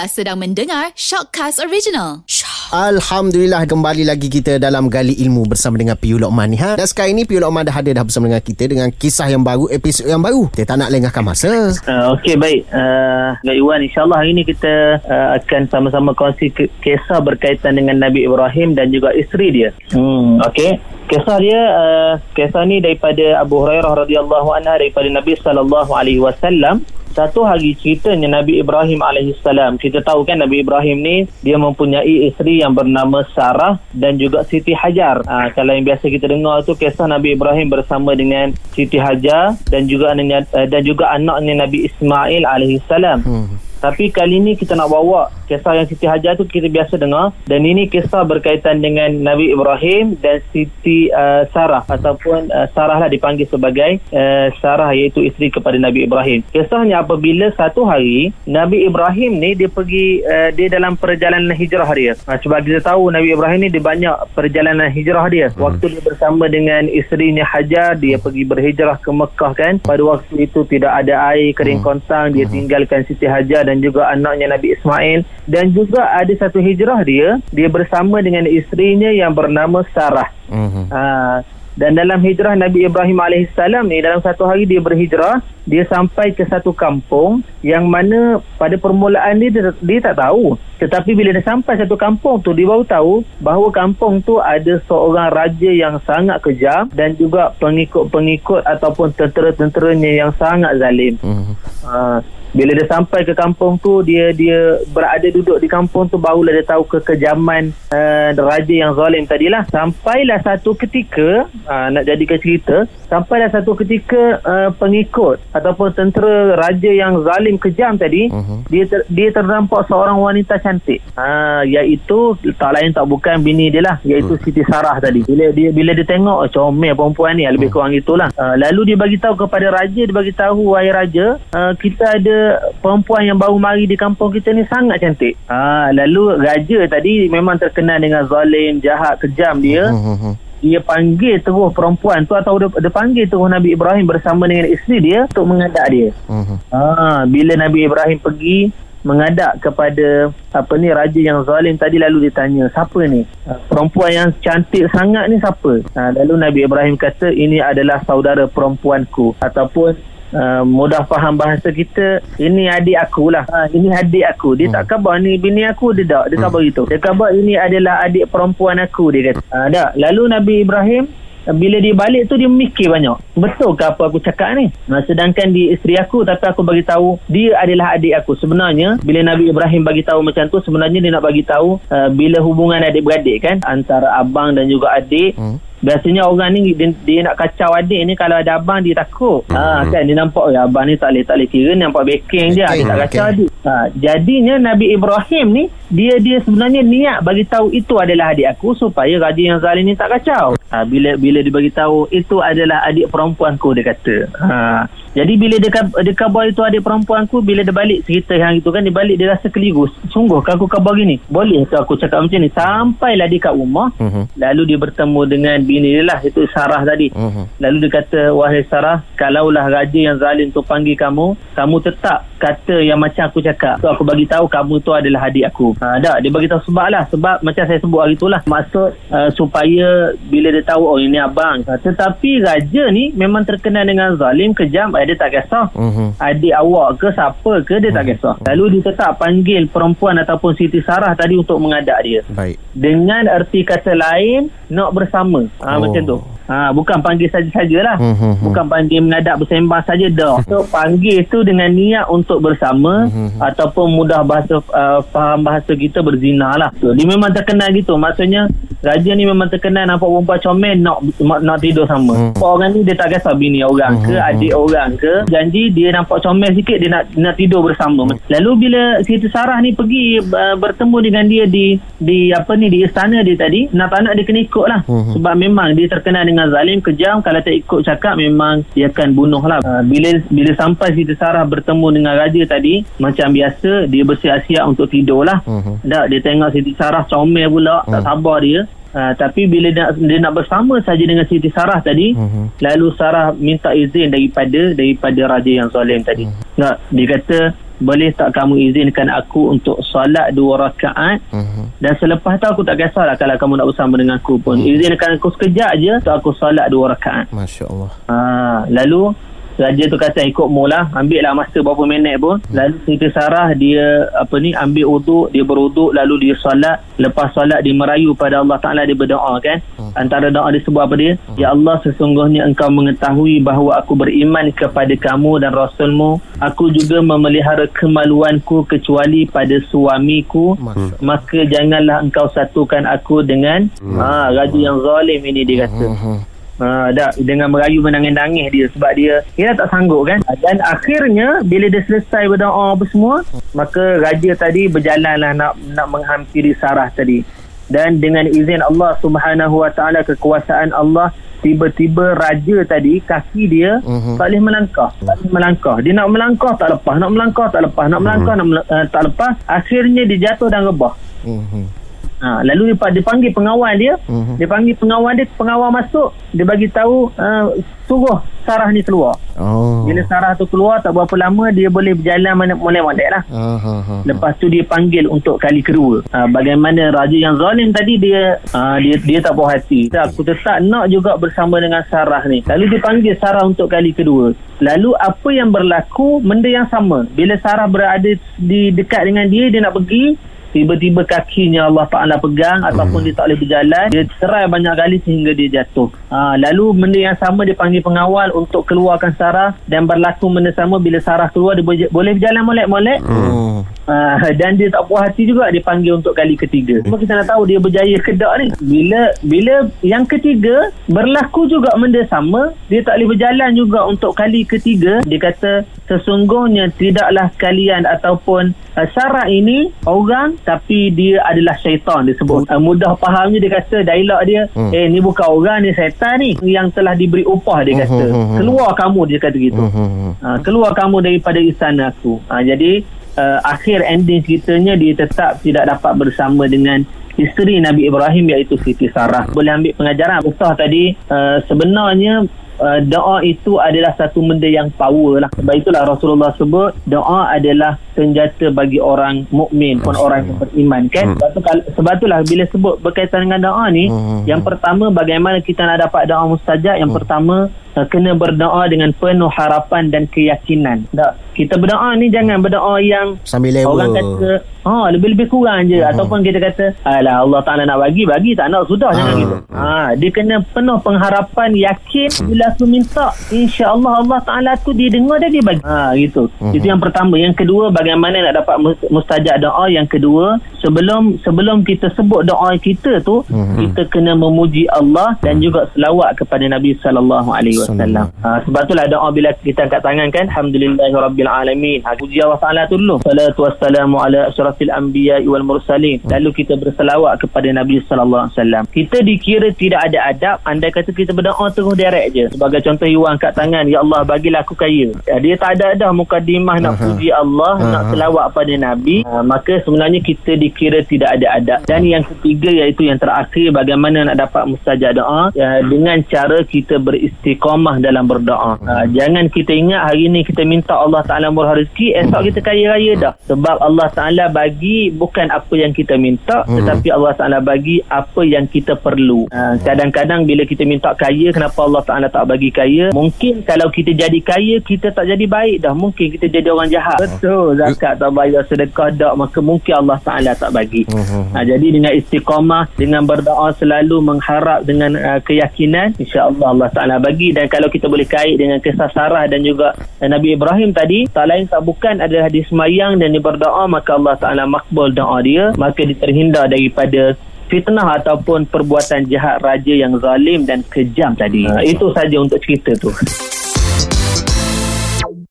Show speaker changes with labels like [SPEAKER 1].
[SPEAKER 1] Anda sedang mendengar Shockcast Original. Shock.
[SPEAKER 2] Alhamdulillah kembali lagi kita dalam gali ilmu bersama dengan Piu Lokman ni ha. Dan sekarang ini Piu Lokman dah hadir dah bersama dengan kita dengan kisah yang baru, episod yang baru. Kita tak nak lengahkan masa.
[SPEAKER 3] Uh, Okey baik uh, Kak Iwan InsyaAllah hari ini kita uh, Akan sama-sama kongsi ke- Kisah berkaitan dengan Nabi Ibrahim Dan juga isteri dia hmm, Okey Kisah dia uh, Kisah ni daripada Abu Hurairah radhiyallahu anha Daripada Nabi sallallahu alaihi wasallam satu hari ceritanya Nabi Ibrahim alaihissalam. Kita tahu kan Nabi Ibrahim ni dia mempunyai isteri yang bernama Sarah dan juga Siti Hajar. Ha, kalau yang biasa kita dengar tu kisah Nabi Ibrahim bersama dengan Siti Hajar dan juga eh, dan juga anaknya Nabi Ismail alaihissalam.
[SPEAKER 2] Hmm.
[SPEAKER 3] Tapi kali ni kita nak bawa kisah yang Siti Hajar tu kita biasa dengar dan ini kisah berkaitan dengan Nabi Ibrahim dan Siti uh, Sarah ataupun uh, Sarah lah dipanggil sebagai uh, Sarah iaitu isteri kepada Nabi Ibrahim. Kisahnya apabila satu hari Nabi Ibrahim ni dia pergi uh, dia dalam perjalanan hijrah dia. Ha, sebab kita tahu Nabi Ibrahim ni dia banyak perjalanan hijrah dia. Waktu dia bersama dengan isterinya Hajar dia pergi berhijrah ke Mekah kan. Pada waktu itu tidak ada air kering kontang dia tinggalkan Siti Hajar dan juga anaknya Nabi Ismail dan juga ada satu hijrah dia dia bersama dengan isterinya yang bernama Sarah.
[SPEAKER 2] Hmm.
[SPEAKER 3] Ha, dan dalam hijrah Nabi Ibrahim AS ni dalam satu hari dia berhijrah dia sampai ke satu kampung yang mana pada permulaan dia, dia, dia tak tahu. Tetapi bila dia sampai satu kampung tu dia baru tahu bahawa kampung tu ada seorang raja yang sangat kejam dan juga pengikut-pengikut ataupun tentera-tenteranya yang sangat zalim.
[SPEAKER 2] Hmm.
[SPEAKER 3] Ha, bila dia sampai ke kampung tu dia dia berada duduk di kampung tu barulah dia tahu kekejaman uh, raja yang zalim tadilah. Sampailah satu ketika uh, nak jadikan cerita sampailah satu ketika uh, pengikut ataupun tentera raja yang zalim kejam tadi
[SPEAKER 2] Mhm.
[SPEAKER 3] dia ter, dia terdampak seorang wanita cantik. Uh, iaitu tak lain tak bukan bini dia lah. Iaitu Siti Sarah tadi. Bila dia bila dia tengok oh, comel perempuan ni lebih kurang itulah. Uh, lalu dia bagi tahu kepada raja dia bagi tahu wahai raja uh, kita ada perempuan yang baru mari di kampung kita ni sangat cantik. Uh, lalu raja tadi memang terkenal dengan zalim jahat kejam dia.
[SPEAKER 2] Hmm.
[SPEAKER 3] Dia panggil terus perempuan tu atau dia, dia panggil terus Nabi Ibrahim bersama dengan isteri dia untuk mengadak dia.
[SPEAKER 2] Hmm.
[SPEAKER 3] Ha, bila Nabi Ibrahim pergi mengadak kepada apa ni raja yang zalim tadi lalu dia tanya siapa ni? Ha, perempuan yang cantik sangat ni siapa? Ha, lalu Nabi Ibrahim kata ini adalah saudara perempuanku. Ataupun Uh, mudah faham bahasa kita ini adik aku lah. Ha, ini adik aku. Dia hmm. tak khabar ni bini aku. Dia tak dia khabar gitu. Dia khabar ini adalah adik perempuan aku dia kata. Ha, dah. Lalu Nabi Ibrahim bila dia balik tu dia mikir banyak. Betul ke apa aku cakap ni? Nah, sedangkan dia isteri aku tapi aku bagi tahu dia adalah adik aku. Sebenarnya bila Nabi Ibrahim bagi tahu macam tu sebenarnya dia nak bagi tahu uh, bila hubungan adik-beradik kan antara abang dan juga adik
[SPEAKER 2] Hmm.
[SPEAKER 3] Biasanya orang ni dia, dia nak kacau adik ni kalau ada abang dia takut. Ha kan dia nampak ya abang ni tak boleh tak boleh kira ni nampak backing dia dia tak kacau
[SPEAKER 2] backing.
[SPEAKER 3] adik. Ha jadinya Nabi Ibrahim ni dia dia sebenarnya niat bagi tahu itu adalah adik aku supaya raja yang zalim ni tak kacau. Ha bila bila dia bagi tahu itu adalah adik perempuanku dia kata. Ha jadi bila dia dia khabar itu adik perempuanku bila dia balik cerita yang itu kan dia balik dia rasa keliru. Sungguh ke aku khabar gini? Boleh ke aku cakap macam ni? Sampailah dia kat rumah
[SPEAKER 2] Hmm.
[SPEAKER 3] Lalu dia bertemu dengan bini dia lah Itu Sarah tadi
[SPEAKER 2] Hmm.
[SPEAKER 3] Lalu dia kata Wahai Sarah Kalaulah raja yang zalim tu panggil kamu Kamu tetap kata yang macam aku cakap. So aku bagi tahu kamu tu adalah adik aku. Ha, Tak dia bagi tahu sebab lah. Sebab macam saya sebut hari tu lah. Maksud uh, supaya Bila dia tahu Oh ini abang. Ha, Tetapi raja ni Memang terkenal dengan zalim Kejam. Eh, Dia tak kisah.
[SPEAKER 2] Hmm.
[SPEAKER 3] adik awak ke siapa ke dia tak kisah. Lalu dia tetap panggil perempuan ataupun Siti Sarah tadi untuk mengadak dia.
[SPEAKER 2] Baik.
[SPEAKER 3] dengan erti kata lain nak bersama. Ha,
[SPEAKER 2] Oh.
[SPEAKER 3] macam tu ha, bukan panggil saja-sajalah.
[SPEAKER 2] Hmm, hmm, hmm.
[SPEAKER 3] bukan panggil mengadak bersembang saja dah. So panggil tu dengan niat untuk bersama
[SPEAKER 2] Hmm, hmm.
[SPEAKER 3] ataupun mudah bahasa uh, faham bahasa kita berzina lah so, dia memang terkenal gitu. Maksudnya raja ni memang terkenal nampak perempuan comel nak nak tidur sama.
[SPEAKER 2] Hmm.
[SPEAKER 3] orang ni dia tak kisah bini orang ke
[SPEAKER 2] Hmm, hmm,
[SPEAKER 3] adik orang ke. Janji dia nampak comel sikit dia nak nak tidur bersama. Lalu bila Siti Sarah ni pergi uh, bertemu dengan dia di di apa ni di istana dia tadi nak tak nak dia kena ikut lah
[SPEAKER 2] Hmm.
[SPEAKER 3] sebab memang dia terkenal dengan zalim kejam kalau tak ikut cakap memang dia akan bunuh lah uh, bila bila sampai Siti Sarah bertemu dengan raja tadi macam biasa dia bersiap-siap untuk tidur lah
[SPEAKER 2] Hmm.
[SPEAKER 3] tak dia tengok Siti Sarah comel pula tak
[SPEAKER 2] Hmm.
[SPEAKER 3] sabar dia Uh, tapi bila dia, dia nak bersama saja dengan Siti Sarah tadi
[SPEAKER 2] Mhm.
[SPEAKER 3] lalu Sarah minta izin daripada daripada raja yang zalim tadi
[SPEAKER 2] Hmm.
[SPEAKER 3] tak dia kata boleh tak kamu izinkan aku untuk solat dua rakaat
[SPEAKER 2] Mhm.
[SPEAKER 3] dan selepas tu aku tak kisahlah kalau kamu nak bersama dengan aku pun izinkan aku sekejap je untuk aku solat dua rakaat
[SPEAKER 2] Masya Allah.
[SPEAKER 3] ha, lalu Raja tu kata ikut mula Ambil lah masa berapa minit pun. Lalu Siti Sarah dia Apa ni Ambil uduk Dia beruduk Lalu dia solat. Lepas solat dia merayu pada Allah Ta'ala Dia berdoa kan? Antara doa dia sebut apa dia? Ya Allah sesungguhnya engkau mengetahui Bahawa aku beriman kepada kamu dan Rasulmu. Aku juga memelihara kemaluanku Kecuali pada suamiku. Maka janganlah engkau satukan aku dengan ha, Raja yang zalim ini dia kata.
[SPEAKER 2] Mhm.
[SPEAKER 3] Ha, dah, dengan merayu menangis-nangis dia sebab dia dia tak sanggup kan? Dan akhirnya bila dia selesai berdoa apa semua maka raja tadi berjalanlah nak nak menghampiri Sarah tadi. Dan dengan izin Allah Subhanahu Wa Taala kekuasaan Allah tiba-tiba raja tadi kaki dia
[SPEAKER 2] Mhm.
[SPEAKER 3] tak boleh melangkah. Tak boleh melangkah. Dia nak melangkah tak lepas. Nak melangkah tak lepas. Nak melangkah nak mel- uh, tak lepas. Akhirnya dia jatuh dan rebah.
[SPEAKER 2] Mhm.
[SPEAKER 3] Ha, lalu dia, dia panggil pengawal dia.
[SPEAKER 2] Mhm.
[SPEAKER 3] Dia panggil pengawal dia, pengawal masuk, dia bagi tahu uh, suruh Sarah ni keluar.
[SPEAKER 2] Oh.
[SPEAKER 3] Bila Sarah tu keluar tak berapa lama dia boleh berjalan mana- molek-molek lah.
[SPEAKER 2] Aha.
[SPEAKER 3] Lepas tu dia panggil untuk kali kedua. Ha, bagaimana raja yang zalim tadi dia ha, dia dia tak puas hati. Aku tetap nak juga bersama dengan Sarah ni. Lalu dia panggil Sarah untuk kali kedua. Lalu apa yang berlaku benda yang sama. Bila Sarah berada di dekat dengan dia dia nak pergi tiba-tiba kakinya Allah Ta'ala pegang ataupun dia tak boleh berjalan dia cerai banyak kali sehingga dia jatuh ha, lalu benda yang sama dia panggil pengawal untuk keluarkan Sarah dan berlaku benda sama bila Sarah keluar dia boleh, boleh berjalan molek-molek
[SPEAKER 2] Hmm.
[SPEAKER 3] Uh, dan dia tak puas hati juga dia panggil untuk kali ketiga. Cuma kita nak tahu dia berjaya ke tak ni. Bila bila yang ketiga berlaku juga benda sama, dia tak boleh berjalan juga untuk kali ketiga. Dia kata sesungguhnya tidaklah kalian ataupun uh, Sarah ini orang tapi dia adalah syaitan dia sebut. Uh, mudah fahamnya dia kata dialog dia,
[SPEAKER 2] Hmm.
[SPEAKER 3] eh ni bukan orang ni syaitan ni yang telah diberi upah dia kata.
[SPEAKER 2] Hmm, hmm, hmm.
[SPEAKER 3] Keluar kamu dia kata gitu.
[SPEAKER 2] Mhm.
[SPEAKER 3] Ha, keluar kamu daripada istana aku. Ha, jadi uh, akhir ending ceritanya dia tetap tidak dapat bersama dengan isteri Nabi Ibrahim iaitu Siti Sarah. Boleh ambil pengajaran besar tadi uh, sebenarnya Uh, doa itu adalah satu benda yang power lah. Sebab itulah Rasulullah sebut doa adalah senjata bagi orang mukmin pun orang yang beriman kan. Sebab, tu, kal- sebab itulah bila sebut berkaitan dengan doa ni
[SPEAKER 2] Hmm.
[SPEAKER 3] yang pertama bagaimana kita nak dapat doa mustajab yang pertama uh, kena berdoa dengan penuh harapan dan keyakinan. Tak kita berdoa ni jangan berdoa yang
[SPEAKER 2] Sambil level.
[SPEAKER 3] orang kata ha lebih-lebih kurang je
[SPEAKER 2] Hmm.
[SPEAKER 3] ataupun kita kata alah Allah Taala nak bagi bagi tak nak sudah jangan
[SPEAKER 2] Hmm.
[SPEAKER 3] gitu. Ha dia kena penuh pengharapan yakin bila aku minta insya-Allah Allah Taala tu dia dengar dan dia bagi. Ha gitu.
[SPEAKER 2] Hmm.
[SPEAKER 3] Itu yang pertama. Yang kedua bagaimana nak dapat mus- mustajab doa yang kedua sebelum sebelum kita sebut doa kita tu
[SPEAKER 2] Hmm.
[SPEAKER 3] kita kena memuji Allah dan juga selawat kepada Nabi sallallahu alaihi wasallam. Ha, sebab itulah doa bila kita angkat tangan kan alhamdulillahirabbil alamin. Ha, puji Allah Taala tu dulu. Salatu wassalamu ala asyrafil anbiya wal mursalin. Lalu kita berselawat kepada Nabi sallallahu alaihi wasallam. Kita dikira tidak ada adab andai kata kita berdoa terus direct je. Sebagai contoh Iwan angkat tangan, ya Allah bagilah aku kaya. Ya, dia tak ada dah mukadimah nak
[SPEAKER 2] Aha.
[SPEAKER 3] puji Allah, nak selawat pada Nabi. Ha, maka sebenarnya kita dikira tidak ada adab. Dan yang ketiga iaitu yang terakhir bagaimana nak dapat mustajab doa ya, dengan cara kita beristiqamah dalam berdoa. Ha, jangan kita ingat hari ni kita minta Allah Taala murah rezeki, esok kita kaya raya dah. Sebab Allah Taala bagi bukan apa yang kita minta, tetapi Allah Taala bagi apa yang kita perlu. Ha, kadang-kadang bila kita minta kaya, kenapa Allah Taala tak bagi kaya? Mungkin kalau kita jadi kaya, kita tak jadi baik dah. Mungkin kita jadi orang jahat. Betul. Zakat tak bayar, sedekah tak, maka mungkin Allah Taala tak bagi.
[SPEAKER 2] Mhm.
[SPEAKER 3] Ha, jadi dengan istiqamah, dengan berdoa selalu mengharap dengan uh, keyakinan, insya-Allah Allah Taala bagi dan kalau kita boleh kait dengan kisah Sarah dan juga uh, Nabi Ibrahim tadi, tak lain tak bukan adalah dia semayang dan dia berdoa maka Allah Taala makbul doa dia, maka dia terhindar daripada fitnah ataupun perbuatan jahat raja yang zalim dan kejam tadi. Ha, itu saja untuk cerita tu.